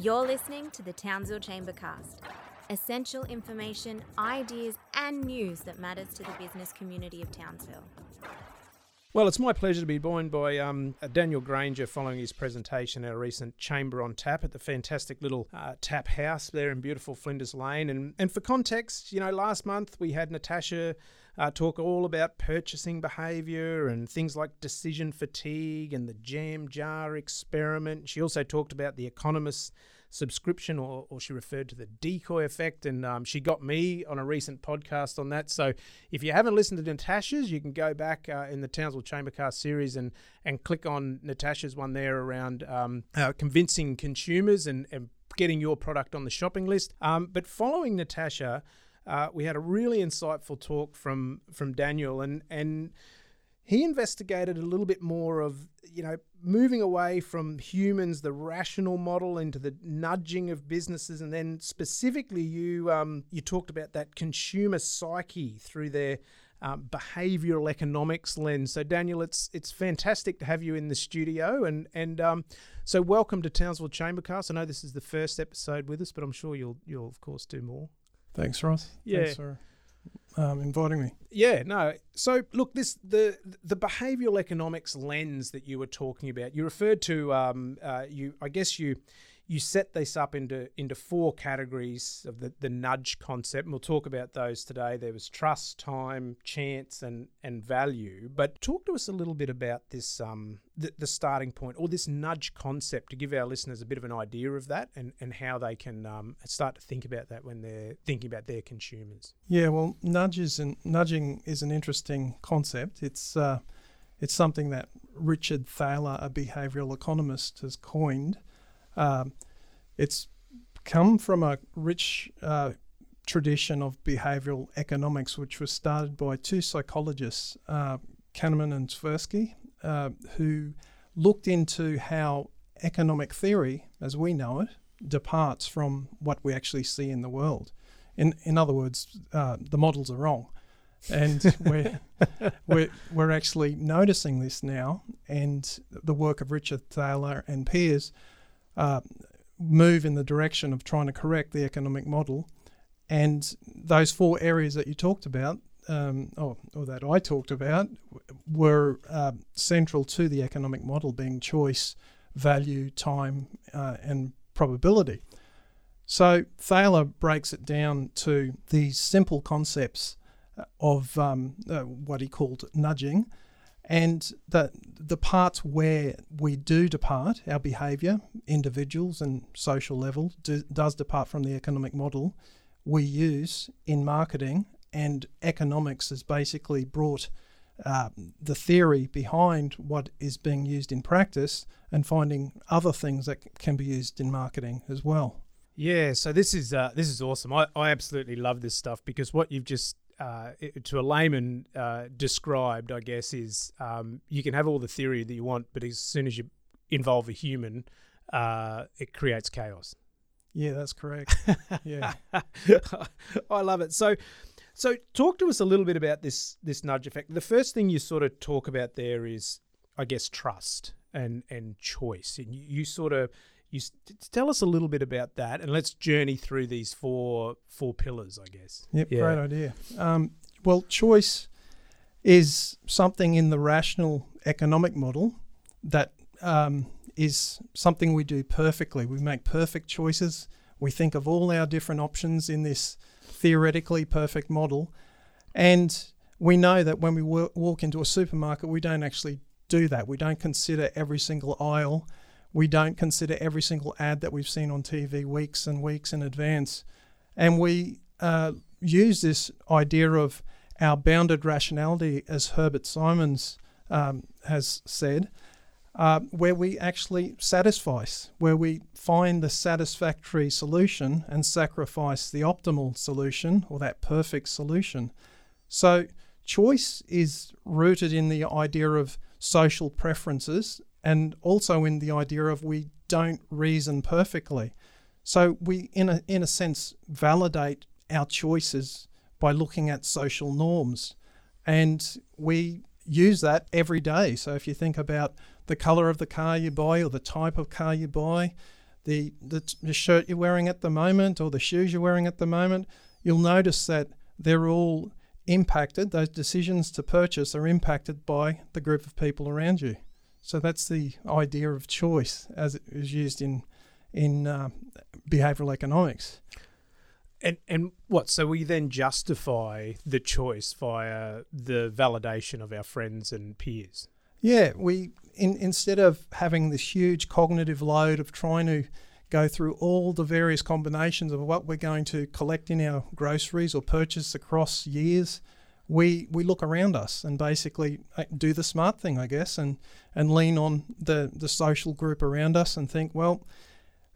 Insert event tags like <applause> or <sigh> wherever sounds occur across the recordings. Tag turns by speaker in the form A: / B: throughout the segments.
A: You're listening to the Townsville Chambercast. Essential information, ideas, and news that matters to the business community of Townsville.
B: Well, it's my pleasure to be joined by um, Daniel Granger following his presentation at a recent Chamber on Tap at the fantastic little uh, tap house there in beautiful Flinders Lane. And, and for context, you know, last month we had Natasha uh, talk all about purchasing behaviour and things like decision fatigue and the jam jar experiment. She also talked about the Economist subscription, or, or she referred to the decoy effect, and um, she got me on a recent podcast on that. So if you haven't listened to Natasha's, you can go back uh, in the Townsville Chambercast series and and click on Natasha's one there around um, uh, convincing consumers and, and getting your product on the shopping list. Um, but following Natasha. Uh, we had a really insightful talk from from Daniel, and and he investigated a little bit more of you know moving away from humans the rational model into the nudging of businesses. And then specifically you um, you talked about that consumer psyche through their um, behavioral economics lens. So daniel it's it's fantastic to have you in the studio and and um, so welcome to townsville chambercast. I know this is the first episode with us but i'm sure you'll you'll of course do more
C: thanks ross
B: yeah
C: thanks for um, inviting me.
B: Yeah, no. So look, this the the behavioural economics lens that you were talking about. You referred to um, uh, you. I guess you you set this up into into four categories of the, the nudge concept. And we'll talk about those today. There was trust, time, chance, and and value. But talk to us a little bit about this um the, the starting point or this nudge concept to give our listeners a bit of an idea of that and, and how they can um, start to think about that when they're thinking about their consumers.
C: Yeah, well, nudges and nudging is an interesting concept. It's uh, it's something that Richard Thaler, a behavioural economist, has coined um, it's come from a rich uh, tradition of behavioral economics, which was started by two psychologists, uh, Kahneman and Tversky, uh, who looked into how economic theory, as we know it, departs from what we actually see in the world. In, in other words, uh, the models are wrong. and <laughs> we're, we're, we're actually noticing this now. And the work of Richard Thaler and peers uh, move in the direction of trying to correct the economic model. And those four areas that you talked about, um, or, or, that I talked about, were uh, central to the economic model being choice, value, time, uh, and probability. So Thaler breaks it down to these simple concepts of um, uh, what he called nudging, and the the parts where we do depart our behaviour, individuals and social level, do, does depart from the economic model we use in marketing, and economics has basically brought uh, the theory behind what is being used in practice and finding other things that can be used in marketing as well.
B: Yeah, so this is uh, this is awesome. I, I absolutely love this stuff because what you've just uh, to a layman uh, described, I guess, is um, you can have all the theory that you want, but as soon as you involve a human, uh, it creates chaos.
C: Yeah, that's correct. <laughs> yeah, <laughs>
B: I love it. So, so talk to us a little bit about this this nudge effect. The first thing you sort of talk about there is, I guess, trust and and choice, and you, you sort of you tell us a little bit about that, and let's journey through these four four pillars, I guess.
C: Yep, yeah. great idea. Um, well, choice is something in the rational economic model that um, is something we do perfectly. We make perfect choices. We think of all our different options in this theoretically perfect model, and we know that when we walk into a supermarket, we don't actually do that. We don't consider every single aisle we don't consider every single ad that we've seen on TV weeks and weeks in advance. And we uh, use this idea of our bounded rationality, as Herbert Simons um, has said, uh, where we actually satisfice, where we find the satisfactory solution and sacrifice the optimal solution or that perfect solution. So, choice is rooted in the idea of social preferences and also in the idea of we don't reason perfectly. So we, in a, in a sense, validate our choices by looking at social norms. And we use that every day. So if you think about the color of the car you buy or the type of car you buy, the, the the shirt you're wearing at the moment or the shoes you're wearing at the moment, you'll notice that they're all impacted. Those decisions to purchase are impacted by the group of people around you. So that's the idea of choice as it is used in in uh, behavioral economics.
B: And and what? So we then justify the choice via the validation of our friends and peers.
C: Yeah, we in, instead of having this huge cognitive load of trying to go through all the various combinations of what we're going to collect in our groceries or purchase across years, we we look around us and basically uh, do the smart thing, I guess, and and lean on the the social group around us and think, well,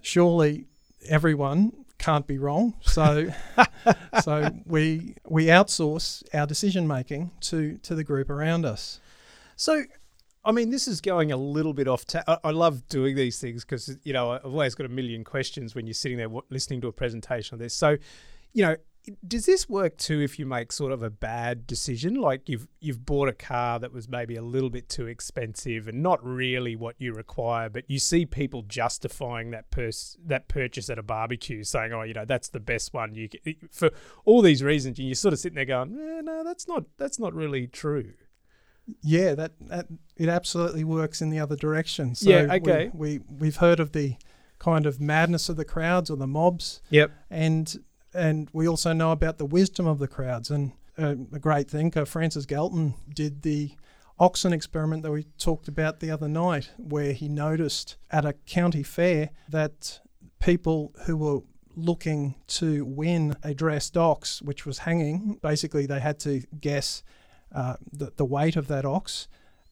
C: surely everyone can't be wrong. So <laughs> so we we outsource our decision making to to the group around us.
B: So, I mean, this is going a little bit off. Ta- I, I love doing these things because you know I've always got a million questions when you're sitting there w- listening to a presentation of this. So, you know, does this work too if you make sort of a bad decision? Like you've you've bought a car that was maybe a little bit too expensive and not really what you require but you see people justifying that pers- that purchase at a barbecue saying oh you know that's the best one. You get for all these reasons and you're sort of sitting there going eh, no that's not that's not really true.
C: Yeah, that, that it absolutely works in the other direction. So
B: Yeah, okay.
C: We, we have heard of the kind of madness of the crowds or the mobs,
B: yep.
C: And and we also know about the wisdom of the crowds. And uh, a great thinker, Francis Galton, did the oxen experiment that we talked about the other night, where he noticed at a county fair that people who were looking to win a dressed ox, which was hanging, basically they had to guess uh, the, the weight of that ox.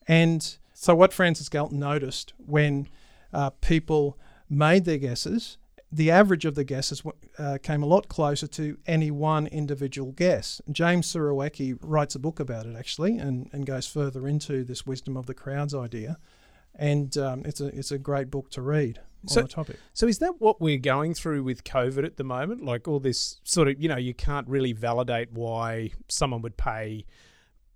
C: And so, what Francis Galton noticed when uh, people made their guesses, the average of the guesses uh, came a lot closer to any one individual guess. James Surowiecki writes a book about it actually, and, and goes further into this wisdom of the crowds idea. And um, it's a it's a great book to read on
B: So-
C: the topic.
B: So is that what we're going through with COVID at the moment? Like all this sort of, you know, you can't really validate why someone would pay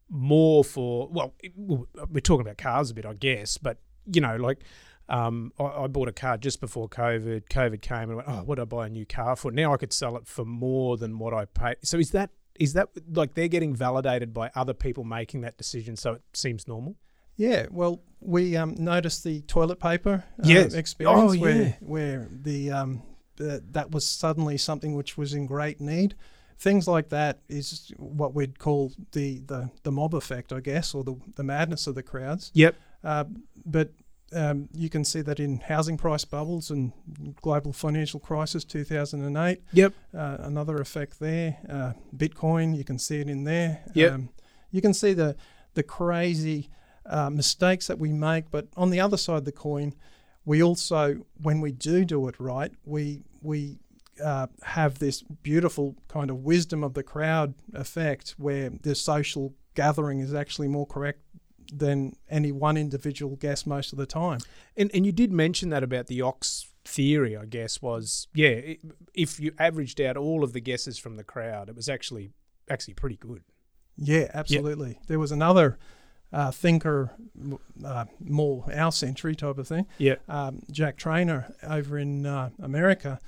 B: more for. Well, we're talking about cars a bit, I guess, but you know, like. Um, I, I bought a car just before COVID. COVID came and I went, oh, what do I buy a new car for? Now I could sell it for more than what I paid. So is that is that like they're getting validated by other people making that decision? So it seems normal.
C: Yeah, well, we um, noticed the toilet paper uh,
B: Yes.
C: experience
B: Oh, yeah.
C: where where the um, the, that was suddenly something which was in great need. Things like that is what we'd call the, the, the mob effect, I guess, or the, the madness of the crowds.
B: Yep.
C: Uh, but um, you can see that in housing price bubbles and global financial crisis 2008.
B: Yep.
C: Uh, another effect there. Uh, Bitcoin, you can see it in there.
B: Yep.
C: Um, you can see the the crazy uh, mistakes that we make, but on the other side of the coin, we also, when we do do it right, we we uh, have this beautiful kind of wisdom of the crowd effect, where the social gathering is actually more correct than any one individual guess most of the time.
B: And and you did mention that about the ox theory, I guess, was yeah, if you averaged out all of the guesses from the crowd, it was actually actually pretty good.
C: Yeah, absolutely. There was another uh, thinker, uh, more our century type of thing,
B: Yeah.
C: um, Jack Treynor over in uh, America,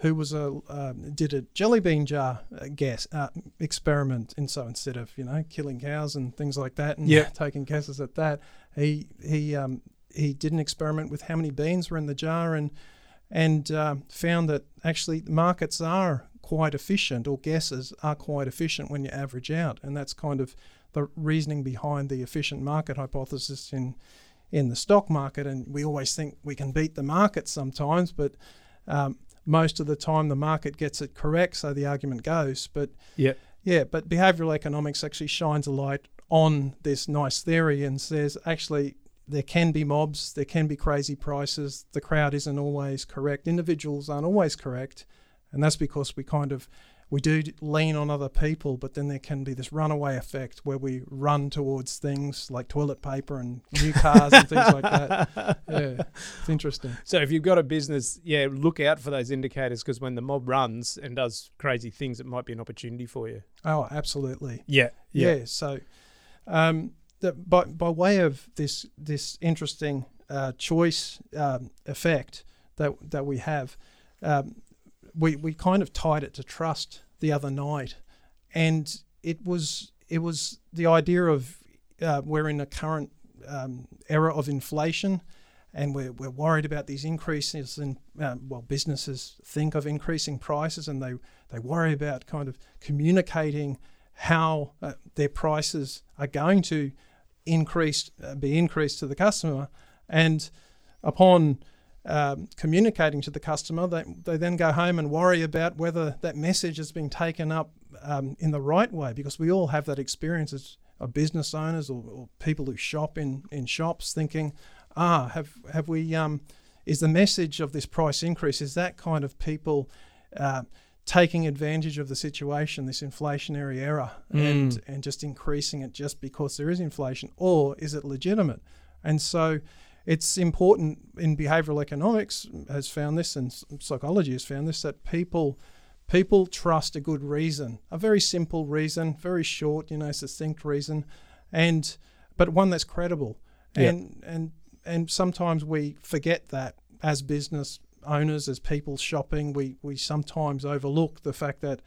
C: who was a uh, did a jelly bean jar uh, guess uh, experiment, and so instead of you know killing cows and things like that, and
B: Yeah.
C: taking guesses at that, he he um, he did an experiment with how many beans were in the jar, and and uh, found that actually markets are quite efficient, or guesses are quite efficient when you average out, and that's kind of the reasoning behind the efficient market hypothesis in in the stock market. And we always think we can beat the market sometimes, but um, most of the time the market gets it correct, so the argument goes. But
B: Yeah.
C: yeah, but behavioral economics actually shines a light on this nice theory and says actually there can be mobs, there can be crazy prices, the crowd isn't always correct, individuals aren't always correct, and that's because we kind of we do lean on other people, but then there can be this runaway effect where we run towards things like toilet paper and new cars and things like that. <laughs> Yeah, it's interesting.
B: So if you've got a business, yeah, look out for those indicators because when the mob runs and does crazy things, it might be an opportunity for you.
C: Oh, absolutely.
B: Yeah.
C: Yeah. so, um, the, by by way of this this interesting uh, choice um, effect, that that we have. Um, we we kind of tied it to trust the other night, and it was it was the idea of uh, we're in a current um, era of inflation, and we're, we're worried about these increases in um, well businesses think of increasing prices, and they they worry about kind of communicating how uh, their prices are going to increase uh, be increased to the customer, and upon um, communicating to the customer, they, they then go home and worry about whether that message has been taken up um, in the right way because we all have that experience as business owners or, or, people who shop in, in shops thinking, ah, have, have we, um, is the message of this price increase, is that kind of people uh, taking advantage of the situation, this inflationary era, mm. and, and just increasing it just because there is inflation, or is it legitimate? And so it's important in behavioral economics has found this and psychology has found this that people people trust a good reason a very simple reason very short you know succinct reason and but one that's credible. And and and sometimes we forget that as business owners as people shopping we we sometimes overlook the fact that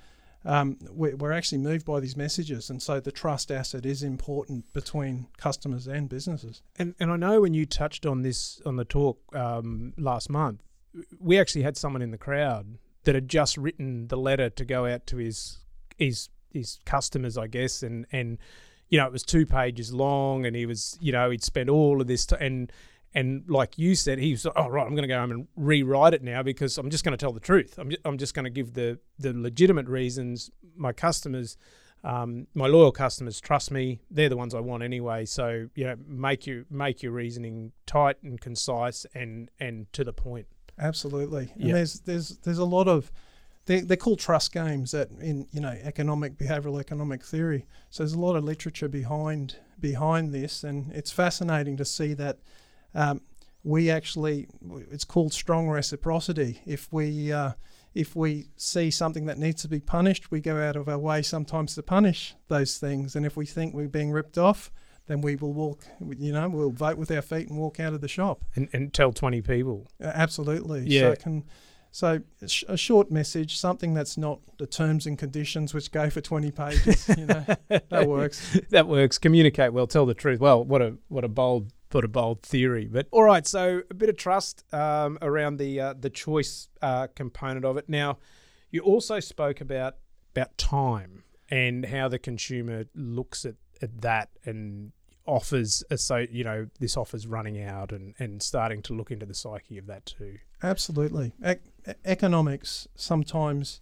C: um, we're actually moved by these messages, and so the trust asset is important between customers and businesses.
B: And and I know when you touched on this on the talk um, last month, we actually had someone in the crowd that had just written the letter to go out to his his his customers, I guess, and and you know it was two pages long, and he was you know he'd spent all of this time and and like you said, he was, oh, right, I'm going to go home and rewrite it now because I'm just going to tell the truth. I'm just, I'm just going to give the, the legitimate reasons. My customers, um, my loyal customers trust me. They're the ones I want anyway. So, you know, make, you, make your reasoning tight and concise and, and to the point.
C: Absolutely. And there's, there's, there's a lot of, they're, they're called trust games that in, you know, economic, behavioral economic theory. So there's a lot of literature behind, behind this. And it's fascinating to see that – um, we actually it's called strong reciprocity. If we uh, if we see something that needs to be punished, we go out of our way sometimes to punish those things. And if we think we're being ripped off, then we will walk. You know, we'll vote with our feet and walk out of the shop
B: and, and tell twenty people.
C: Uh, absolutely. Yeah. So can, so a short message, something that's not the terms and conditions which go for twenty pages. You know, <laughs> that works.
B: that works. Communicate well. Tell the truth. Well, what a what a bold Put a bold theory. But all right, so a bit of trust um, around the uh, the choice uh, component of it. Now, you also spoke about about time and how the consumer looks at, at that and offers so you know this offer's running out and and starting to look into the psyche of that too
C: absolutely e- economics sometimes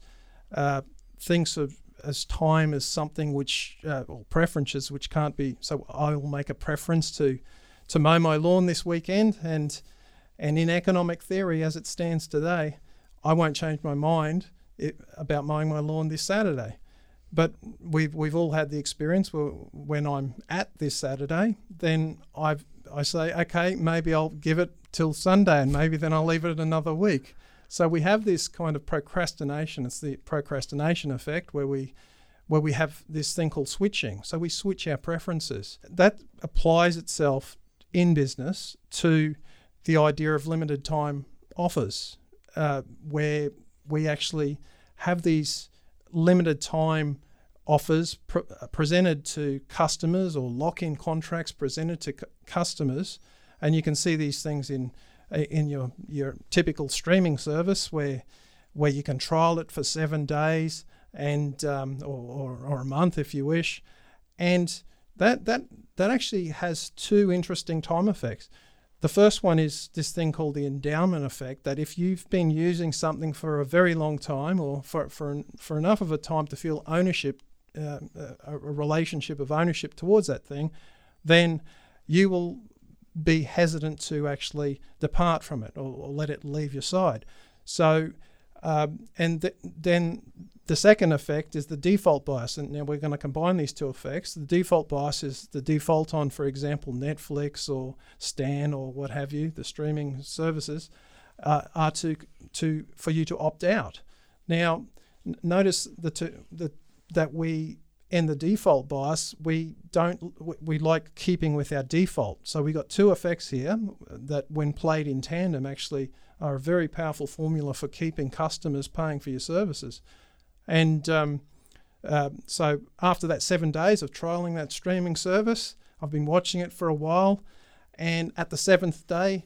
C: uh, thinks of as time as something which uh, or preferences which can't be so i'll make a preference to to mow my lawn this weekend, and and in economic theory, as it stands today, I won't change my mind it, about mowing my lawn this Saturday. But we've we've all had the experience where when I'm at this Saturday, then I've I say, okay, maybe I'll give it till Sunday, and maybe then I'll leave it another week. So we have this kind of procrastination. It's the procrastination effect where we where we have this thing called switching. So we switch our preferences. That applies itself in business to the idea of limited time offers, uh, where we actually have these limited time offers pr- uh, presented to customers or lock in contracts presented to c- customers. And you can see these things in in your, your typical streaming service where where you can trial it for seven days and um, or, or, or, a month if you wish. And that that that actually has two interesting time effects. The first one is this thing called the endowment effect that if you've been using something for a very long time or for, for, for enough of a time to feel ownership, uh, a relationship of ownership towards that thing, then you will be hesitant to actually depart from it or, or let it leave your side. So, um, and th- then the second effect is the default bias. And now we're going to combine these two effects. The default bias is the default on, for example, Netflix or Stan or what have you, the streaming services, uh, are to, to for you to opt out. Now, n- notice the two, the, that we in the default bias, we don't we like keeping with our default. So we got two effects here that, when played in tandem, actually are a very powerful formula for keeping customers paying for your services. And um, uh, so after that seven days of trialing that streaming service, I've been watching it for a while, and at the seventh day,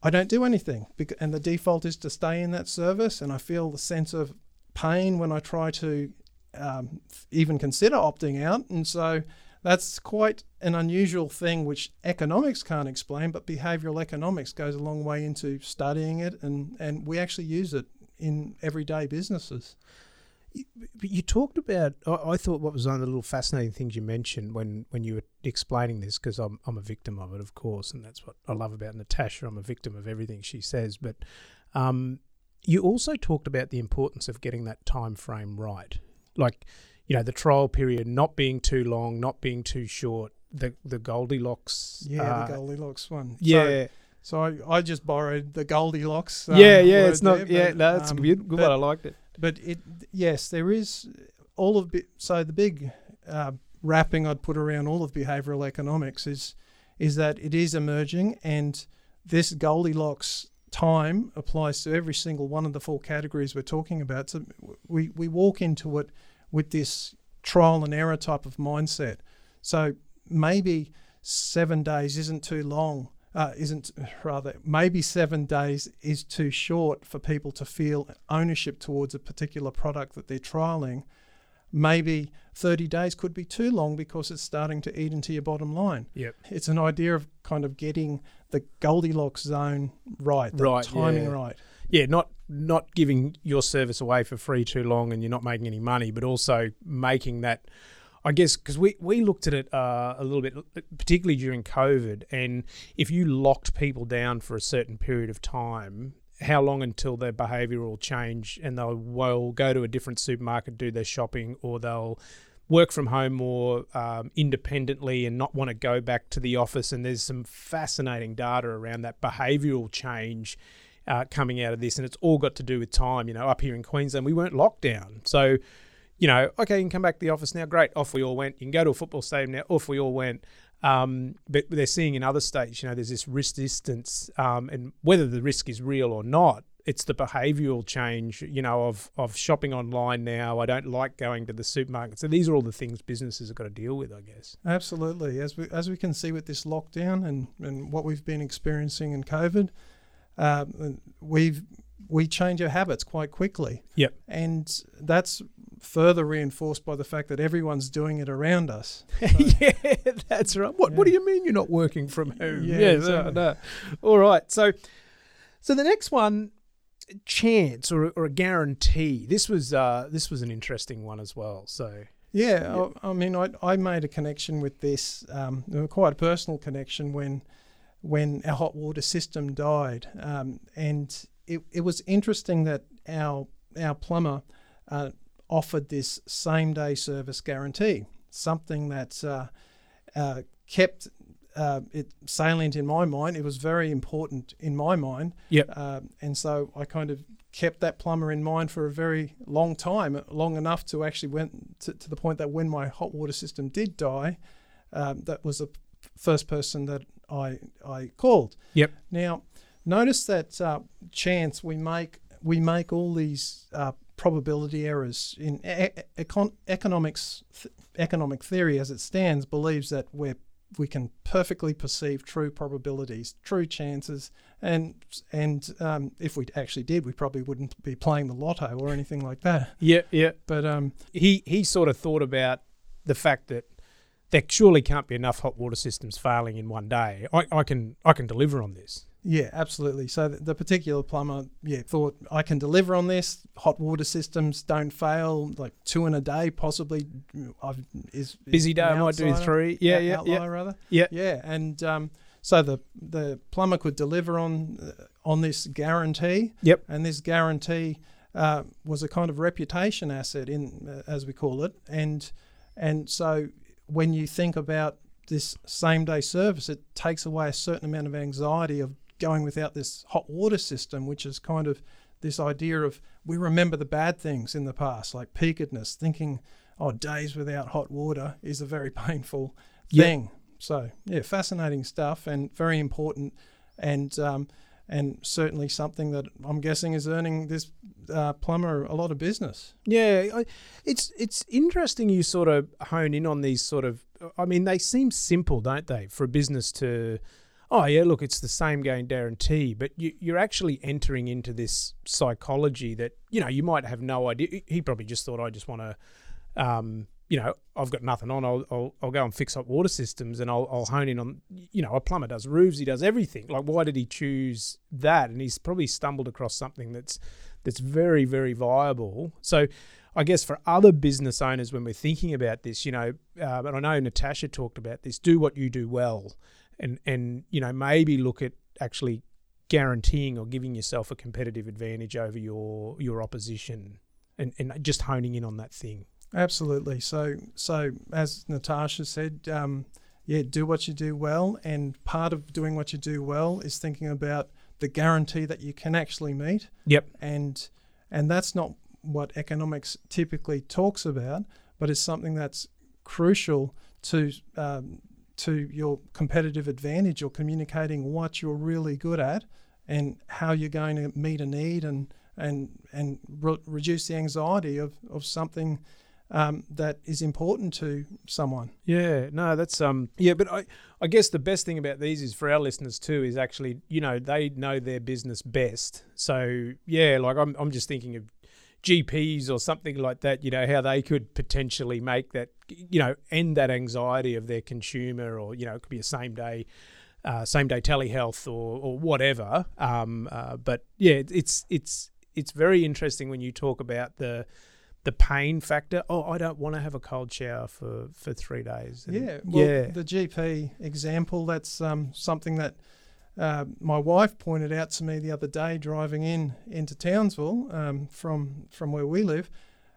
C: I don't do anything, and the default is to stay in that service, and I feel the sense of pain when I try to um, even consider opting out. And so that's quite an unusual thing which economics can't explain, but behavioral economics goes a long way into studying it, and, and we actually use it in everyday businesses.
B: But you talked about. I, I, thought what was one of the little fascinating things you mentioned when, when you were explaining this, because I'm I'm a victim of it, of course, and that's what I love about Natasha. I'm a victim of everything she says. But um, you also talked about the importance of getting that time frame right like you know the trial period not being too long, not being too short. The the Goldilocks.
C: Yeah, uh, the Goldilocks one.
B: Yeah.
C: So, so I, I just borrowed the Goldilocks.
B: Uh, yeah, yeah, it's not. There, yeah, but, no, that's um, good. Good but, one. I liked it.
C: But it, yes, there is all of. So the big uh, wrapping I'd put around all of behavioural economics is is that it is emerging, and this Goldilocks time applies to every single one of the four categories we're talking about. So we, we walk into it with this trial and error type of mindset. So maybe seven days isn't too long. Uh, isn't rather maybe seven days is too short for people to feel ownership towards a particular product that they're trialing maybe 30 days could be too long because it's starting to eat into your bottom line.
B: Yep.
C: It's an idea of kind of getting the Goldilocks zone right, the right, timing
B: yeah.
C: right.
B: Yeah, not not giving your service away for free too long and you're not making any money, but also making that I guess because we, we looked at it uh, a little bit, particularly during COVID, and if you locked people down for a certain period of time, how long until their behaviour will change and they'll will go to a different supermarket, do their shopping, or they'll work from home more um, independently and not want to go back to the office. And there's some fascinating data around that behavioural change uh, coming out of this, and it's all got to do with time. You know, up here in Queensland, we weren't locked down, so you know, okay, you can come back to the office now. Great, off we all went. You can go to a football stadium now. Off we all went. Um, but they're seeing in other states, you know, there's this risk distance, um, and whether the risk is real or not, it's the behavioural change, you know, of of shopping online now. I don't like going to the supermarket. So these are all the things businesses have got to deal with, I guess.
C: Absolutely, as we as we can see with this lockdown and and what we've been experiencing in COVID, uh, we've we change our habits quite quickly.
B: Yep.
C: And that's further reinforced by the fact that everyone's doing it around us. <laughs>
B: So, yeah, that's right. What yeah. What do you mean you're not working from home?
C: Yeah, yeah exactly.
B: no, no. All right. So, so the next one, chance or, or a guarantee. This was uh, this was an interesting one as well. So.
C: Yeah, yeah. I, I, mean, I, I made a connection with this, um, quite a personal connection when when our hot water system died, um, and it, it was interesting that our our plumber uh, offered this same day service guarantee, something that uh, uh, kept uh, it salient in my mind. It was very important in my mind.
B: Yep.
C: Uh, and so I kind of kept that plumber in mind for a very long time, long enough to actually went to, to the point that when my hot water system did die, um, that was the first person that I I called.
B: Yep.
C: Now, notice that uh, chance we make we make all these uh, probability errors in e- econ- economics. Th- economic theory, as it stands, believes that we we can perfectly perceive true probabilities, true chances, and and um, if we actually did, we probably wouldn't be playing the lotto or anything like that.
B: Yeah, yeah.
C: But um,
B: he he sort of thought about the fact that there surely can't be enough hot water systems failing in one day. I, I can I can deliver on this.
C: Yeah, absolutely. So the, the, particular plumber, yeah, thought I can deliver on this. Hot water systems don't fail. Like two in a day, possibly. I've, is
B: busy day. I might do three. Yeah, yeah, yeah.
C: Rather.
B: Yeah,
C: yeah. And um, so the the plumber could deliver on uh, on this guarantee.
B: Yep.
C: And this guarantee uh, was a kind of reputation asset in, uh, as we call it, and and so when you think about this same day service, it takes away a certain amount of anxiety of going without this hot water system, which is kind of this idea of we remember the bad things in the past, like peakedness, thinking oh, days without hot water is a very <laughs> painful
B: Yep.
C: thing. So yeah, fascinating stuff and very important, and um, and certainly something that I'm guessing is earning this uh, plumber a lot of business.
B: Yeah, it's it's interesting you sort of hone in on these sort of. I mean, they seem simple, don't they, for a business to. Oh yeah, look, it's the same gain guarantee, but you, you're actually entering into this psychology that you know you might have no idea. He probably just thought, I just want to, um, you know, I've got nothing on. I'll, I'll I'll go and fix up water systems, and I'll I'll hone in on. You know, a plumber does roofs, he does everything. Like, why did he choose that? And he's probably stumbled across something that's that's very very viable. So. I guess for other business owners, when we're thinking about this, you know, uh, and I know Natasha talked about this, do what you do well, and and you know maybe look at actually guaranteeing or giving yourself a competitive advantage over your your opposition, and and just honing in on that thing.
C: Absolutely. So so as Natasha said, um, yeah, do what you do well, and part of doing what you do well is thinking about the guarantee that you can actually meet.
B: Yep.
C: and and that's not what economics typically talks about, but it's something that's crucial to um, to your competitive advantage or communicating what you're really good at and how you're going to meet a need and and and re- reduce the anxiety of of something um, that is important to someone.
B: Yeah, no, that's um, yeah, but I, I guess the best thing about these is for our listeners too is actually you know they know their business best. So yeah, like I'm I'm just thinking of GPs or something like that. You know how they could potentially make that you know end that anxiety of their consumer, or you know it could be a same day. Uh, same day telehealth or, or whatever, um, uh, but yeah, it's it's it's very interesting when you talk about the the pain factor. Oh, I don't want to have a cold shower for, for three days. And-
C: Yeah, well,
B: yeah,
C: the GP example, that's um, something that uh, my wife pointed out to me the other day driving in into Townsville um, from from where we live.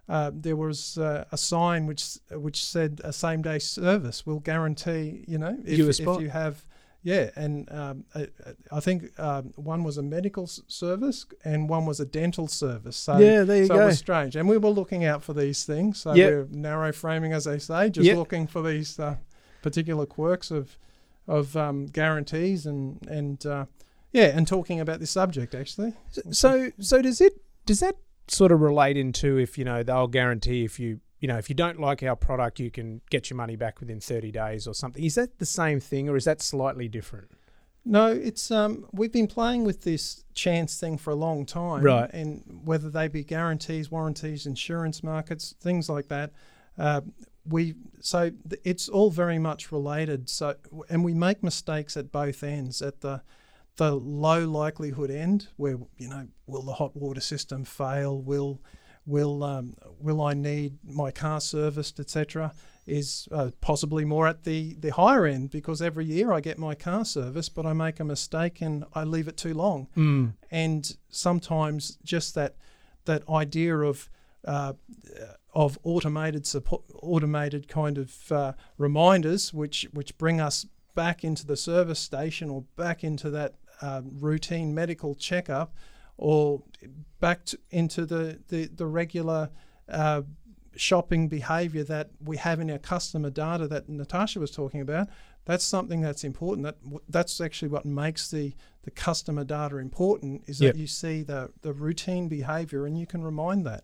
C: Uh, there was uh, a sign which which said a same day service will guarantee you know if,
B: You
C: if you have yeah and um, I, I think um, one was a medical service and one was a dental service so
B: yeah. There you
C: so it was strange, and we were looking out for these things. So
B: Yep.
C: we're narrow framing, as they say, just
B: Yep.
C: looking for these uh, particular quirks of of um, guarantees and and uh, yeah, and talking about this subject actually.
B: So so does it does that sort of relate into if you know they'll guarantee if you you know if you don't like our product you can get your money back within 30 days or something is that the same thing or is that slightly different
C: No, it's um, we've been playing with this chance thing for a long time,
B: Right.
C: And whether they be guarantees, warranties, insurance markets, things like that, uh, we so th- it's all very much related. So and we make mistakes at both ends. At the the low likelihood end, where you know, will the hot water system fail? Will will um, will I need my car serviced, etc is uh, possibly more at the, the higher end because every year I get my car serviced, but I make a mistake and I leave it too long.
B: mm.
C: And sometimes just that that idea of uh, of automated support, automated kind of uh, reminders, which which bring us back into the service station or back into that um, routine medical checkup, or back to, into the the, the regular uh, shopping behavior that we have in our customer data that Natasha was talking about. That's something that's important. That that's actually what makes the the customer data important is
B: Yep.
C: that you see the the routine behavior and you can remind that.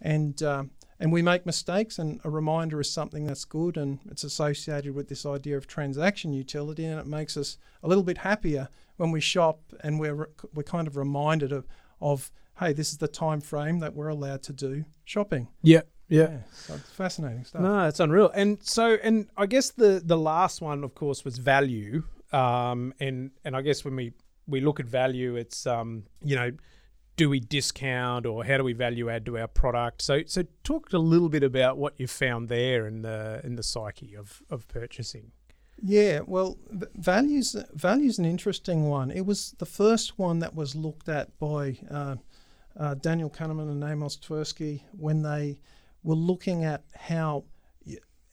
C: And um, and we make mistakes, and a reminder is something that's good, and it's associated with this idea of transaction utility, and it makes us a little bit happier when we shop, and we're we're kind of reminded of of hey, this is the time frame that we're allowed to do shopping.
B: yeah yeah
C: so it's fascinating stuff.
B: No, it's unreal. And so, and I guess the the last one, of course, was value. Um, and and I guess when we we look at value, it's um, you know, do we discount or how do we value add to our product? So so talk a little bit about what you found there in the in the psyche of of purchasing.
C: Yeah, well, values values an interesting one. It was the first one that was looked at by uh, uh, Daniel Kahneman and Amos Tversky when they were looking at how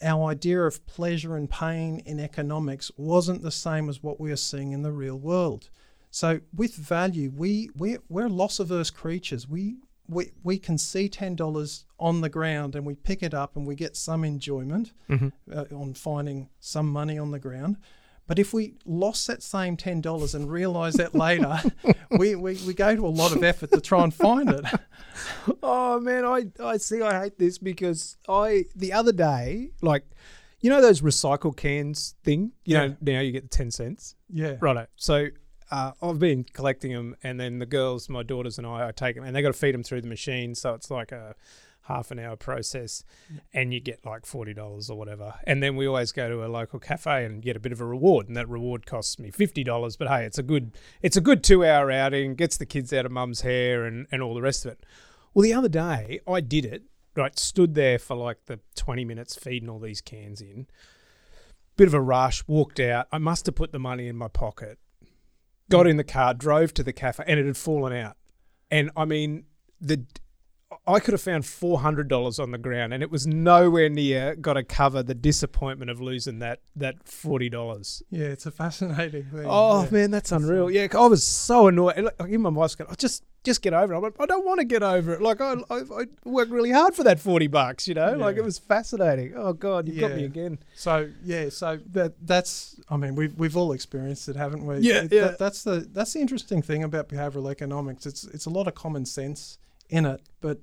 C: our idea of pleasure and pain in economics wasn't the same as what we are seeing in the real world. So with value, we we're, we're loss averse creatures. We we we can see ten dollars on the ground and we pick it up and we get some enjoyment
B: Mhm.
C: uh, on finding some money on the ground. But if we lost that same ten dollars and realised that later, <laughs> we, we, we go to a lot of effort to try and find it. <laughs>
B: Oh man, I I see. I hate this because I the other day, like, you know those recycle cans thing. You know now you get the ten cents.
C: Yeah.
B: Righto. So uh, I've been collecting them, and then the girls, my daughters and I, I take them, and they got to feed them through the machine. So it's like a half an hour process, and you get like forty dollars or whatever. And then we always go to a local cafe and get a bit of a reward, and that reward costs me fifty dollars. But hey, it's a good it's a good two hour outing, gets the kids out of mum's hair, and and all the rest of it. Well, the other day I did it. Right, stood there for like the twenty minutes feeding all these cans in. Bit of a rush, walked out. I must have put the money in my pocket. Got in the car, drove to the cafe, and it had fallen out. And I mean, the I could have found four hundred dollars on the ground, and it was nowhere near got to cover the disappointment of losing that that forty dollars.
C: Yeah, it's a fascinating thing.
B: Oh
C: yeah.
B: man, that's unreal. Yeah, I was so annoyed. Like, even my wife's going, "I just just get over it." I went, "I don't want to get over it. Like I, I I worked really hard for that forty bucks. You know, like it was fascinating. Oh god, you have got me again.
C: So yeah, so that that's I mean we've we've all experienced it, haven't we?
B: Yeah,
C: It-
B: yeah.
C: that- that's the that's the interesting thing about behavioral economics. It's it's a lot of common sense in it, but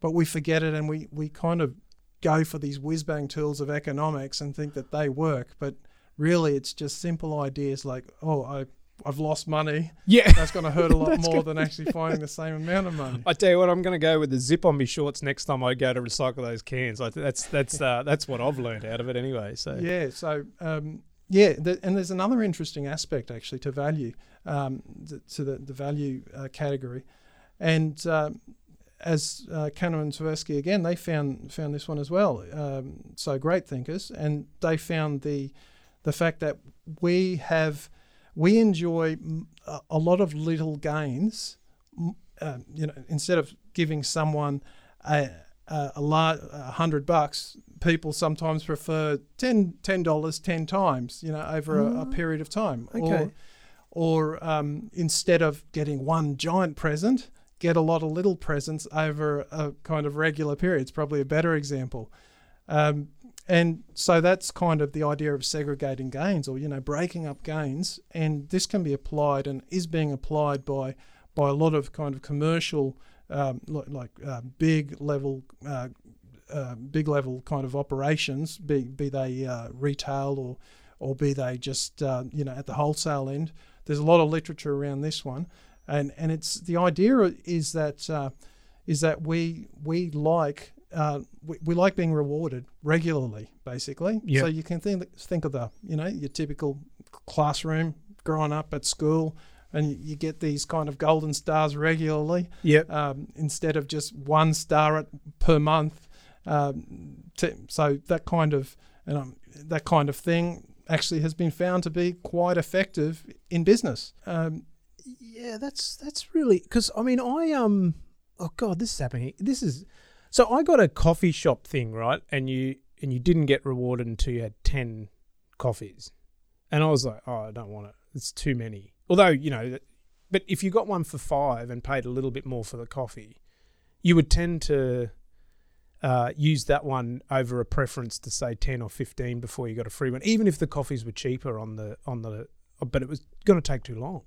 C: but we forget it and we we kind of go for these whiz bang tools of economics and think that they work, but really it's just simple ideas like oh I I've lost money.
B: Yeah.
C: That's going to hurt a <laughs> lot more than actually finding the same amount of money. <laughs>
B: I tell you what, I'm going to go with the zip on my shorts next time I go to recycle those cans. I, that's that's uh, that's what I've learned out of it anyway. So
C: Yeah. So um, yeah, th- and there's another interesting aspect actually to value, um, th- to the the value uh, category, and um, as uh, Kahneman and Tversky again, they found found this one as well. Um, so great thinkers, and they found the the fact that we have we enjoy a, a lot of little gains. Uh, you know, instead of giving someone a a, a, lar- a hundred bucks, people sometimes prefer ten ten dollars ten times. You know, over a, a period of time.
B: Okay.
C: Or, or um, instead of getting one giant present, get a lot of little presents over a kind of regular period. It's probably a better example. Um, and so that's kind of the idea of segregating gains or, you know, breaking up gains. And this can be applied and is being applied by, by a lot of kind of commercial, um, li- like uh, big level, uh, uh, big level kind of operations, be, be they uh, retail or, or be they just, uh, you know, at the wholesale end. There's a lot of literature around this one. And, and it's the idea is that uh, is that we we like uh, we, we like being rewarded regularly, basically.
B: Yeah.
C: So you can think think of the you know your typical classroom growing up at school, and you, you get these kind of golden stars regularly
B: Yep.
C: um, instead of just one star at, per month. Um, to, so that kind of and, um, that kind of thing actually has been found to be quite effective in business. Um,
B: Yeah, that's that's really because I mean I um oh god this is happening this is so I got a coffee shop thing right? And you and you didn't get rewarded until you had ten coffees. And I was like oh I don't want it. It's too many. Although you know but if you got one for five and paid a little bit more for the coffee you would tend to uh, use that one over a preference to say ten or fifteen before you got a free one even if the coffees were cheaper on the on the but it was going to take too long.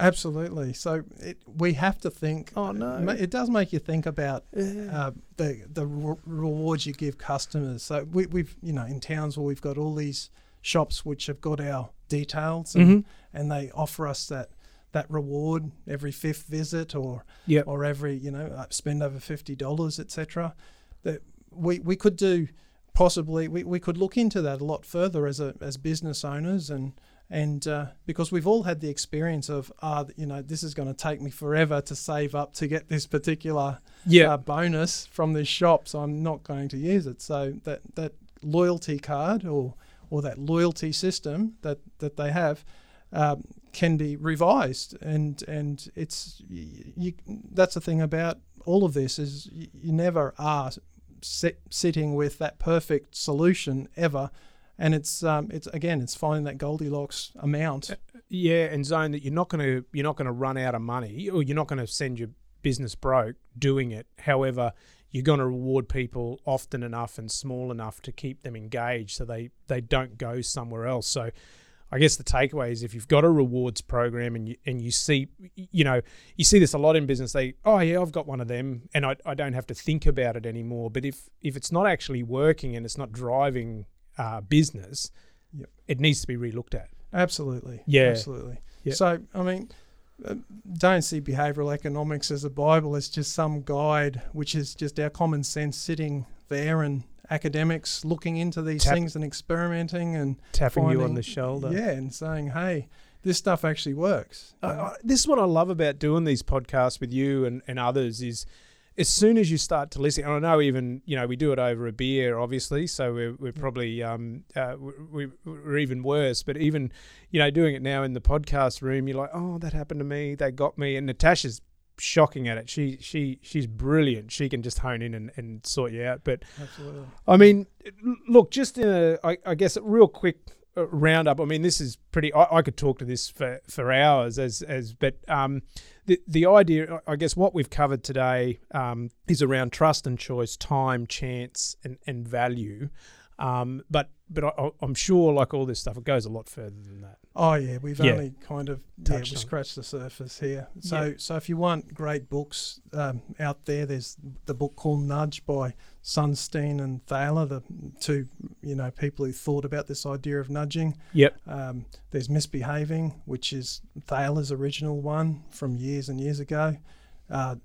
C: Absolutely. So it, we have to think.
B: Oh, no.
C: It does make you think about
B: Yeah.
C: uh, the the re- rewards you give customers. So we, we've you know in towns where we've got all these shops which have got our details and,
B: Mhm.
C: and they offer us that that reward every fifth visit or
B: Yep.
C: or every you know uh, spend over fifty dollars etc. That we we could do possibly we, we could look into that a lot further as a as business owners and and uh, because we've all had the experience of ah you know this is going to take me forever to save up to get this particular
B: Yeah.
C: uh, bonus from this shop so I'm not going to use it. So that that loyalty card or or that loyalty system that that they have um, can be revised. And and it's you that's the thing about all of this is you, you never are sit, sitting with that perfect solution ever and it's um it's again it's finding that Goldilocks amount
B: Yeah, and zone that you're not going to you're not going to run out of money, or you're not going to send your business broke doing it. However, you're going to reward people often enough and small enough to keep them engaged so they, they don't go somewhere else. So I guess the takeaway is if you've got a rewards program and you and you see you know you see this a lot in business they oh yeah I've got one of them and I, I don't have to think about it anymore but if if it's not actually working and it's not driving uh, business
C: Yep.
B: it needs to be relooked at
C: Absolutely.
B: Yeah.
C: Absolutely.
B: Yeah.
C: So, I mean, uh, don't see behavioral economics as a Bible. It's just some guide, which is just our common sense sitting there and academics looking into these
B: Tap-
C: things and experimenting and
B: tapping you on the shoulder
C: Yeah, and saying, hey, this stuff actually works.
B: I- I- this is what I love about doing these podcasts with you and, and others is as soon as you start to listen, and I know even you know we do it over a beer, obviously, so we're, we're probably um, uh, we, we're even worse. But even you know doing it now in the podcast room, you're like, oh, that happened to me. They got me. And Natasha's shocking at it. She she she's brilliant. She can just hone in and, and sort you out. But
C: Absolutely.
B: I mean, look, just in a, I, I guess, a real quick uh, roundup. I mean, this is pretty. I, I could talk to this for, for hours, as as, but um, the the idea, I guess, what we've covered today um, is around trust and choice, time, chance, and and value. Um, but but I, I'm sure, like all this stuff, it goes a lot further than that.
C: Oh yeah, we've
B: Yeah.
C: only kind of yeah, we scratched the surface here. So
B: Yeah.
C: so if you want great books um, out there, there's the book called Nudge by Sunstein and Thaler, the two you know people who thought about this idea of nudging.
B: Yep.
C: Um, there's Misbehaving, which is Thaler's original one from years and years ago. Uh,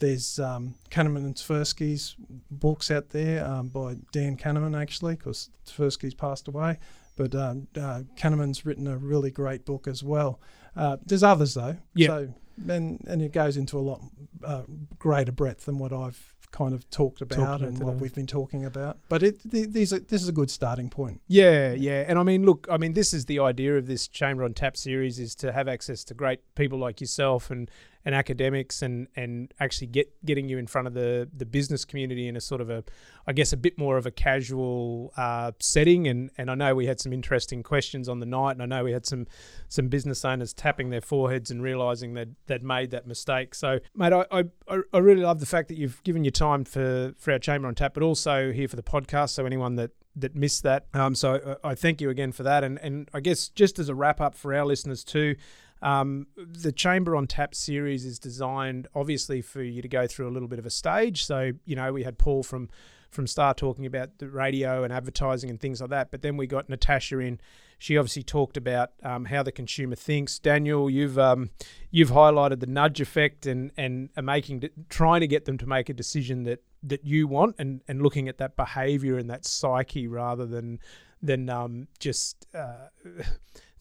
C: there's um, Kahneman and Tversky's books out there um, by Dan Kahneman, actually, because Tversky's passed away. But um, uh, Kahneman's written a really great book as well. Uh, there's others, though.
B: Yeah.
C: So, and, and it goes into a lot uh, greater breadth than what I've kind of talked about, and what we've been talking about. But it th- these are, this is a good starting point.
B: Yeah, yeah. And I mean, look, I mean, this is the idea of this Chamber on Tap series is to have access to great people like yourself and, and academics and, and actually get getting you in front of the, the business community in a sort of a, I guess, a bit more of a casual uh, setting. And, and I know we had some interesting questions on the night, and I know we had some some business owners tapping their foreheads and realizing that they'd made that mistake. So, mate, I, I, I really love the fact that you've given your time for, for our Chamber on Tap, but also here for the podcast. So, anyone that that missed that. Um, so uh, I thank you again for that. And and I guess just as a wrap up for our listeners too, um, the Chamber on Tap series is designed obviously for you to go through a little bit of a stage. So you know we had Paul from from Star talking about the radio and advertising and things like that, but then we got Natasha in. She obviously talked about um, how the consumer thinks. Daniel, you've um, you've highlighted the nudge effect and and making trying to get them to make a decision that that you want and and looking at that behavior and that psyche rather than than um, just uh,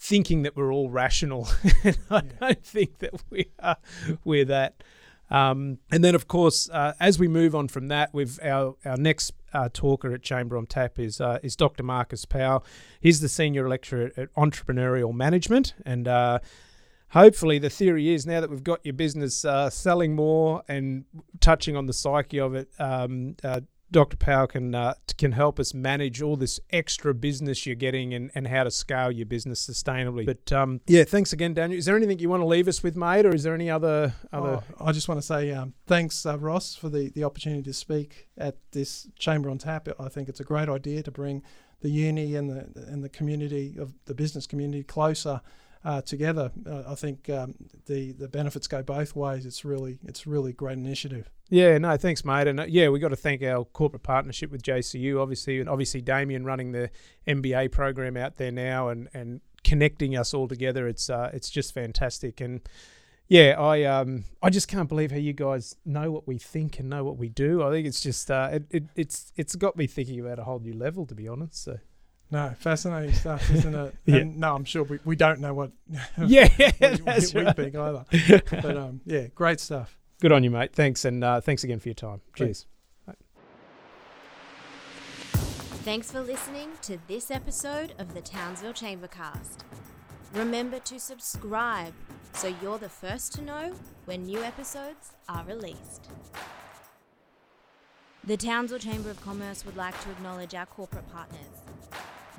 B: thinking that we're all rational. and <laughs> I don't think that we are we're that. Um, and then, of course, uh, as we move on from that, with our our next uh, talker at Chamber on Tap is uh, is Dr. Marcus Powell. He's the senior lecturer at entrepreneurial management, and uh, hopefully, the theory is now that we've got your business uh, selling more and touching on the psyche of it. Um, uh, Dr. Powell can uh, can help us manage all this extra business you're getting and, and how to scale your business sustainably. But um, yeah, thanks again, Daniel. Is there anything you want to leave us with, mate, or is there any other other?
C: Oh, I just want to say um, thanks, uh, Ross, for the, the opportunity to speak at this Chamber on Tap. I think it's a great idea to bring the uni and the and the community of the business community closer uh, together. Uh, I think um, the the benefits go both ways. It's really it's really great initiative.
B: Yeah, no, thanks, mate. And uh, yeah, we got to thank our corporate partnership with JCU, obviously, and obviously Damien running the MBA program out there now and and connecting us all together. It's uh, it's just fantastic. And yeah, I um I just can't believe how you guys know what we think and know what we do. I think it's just uh, it, it it's it's got me thinking about a whole new level, to be honest. So
C: No, fascinating stuff, isn't it? <laughs>
B: Yeah.
C: And no, I'm sure we, we don't know what <laughs>
B: yeah,
C: we, <laughs>
B: that's
C: we, we
B: right.
C: think either. But um, yeah, great stuff.
B: Good on you, mate. Thanks, and uh, thanks again for your time. Cheers.
A: Thanks for listening to this episode of the Townsville Chambercast. Remember to subscribe so you're the first to know when new episodes are released. The Townsville Chamber of Commerce would like to acknowledge our corporate partners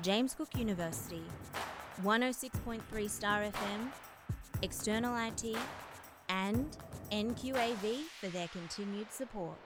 A: James Cook University, 106.3 Star FM, External IT, and NQAV for their continued support.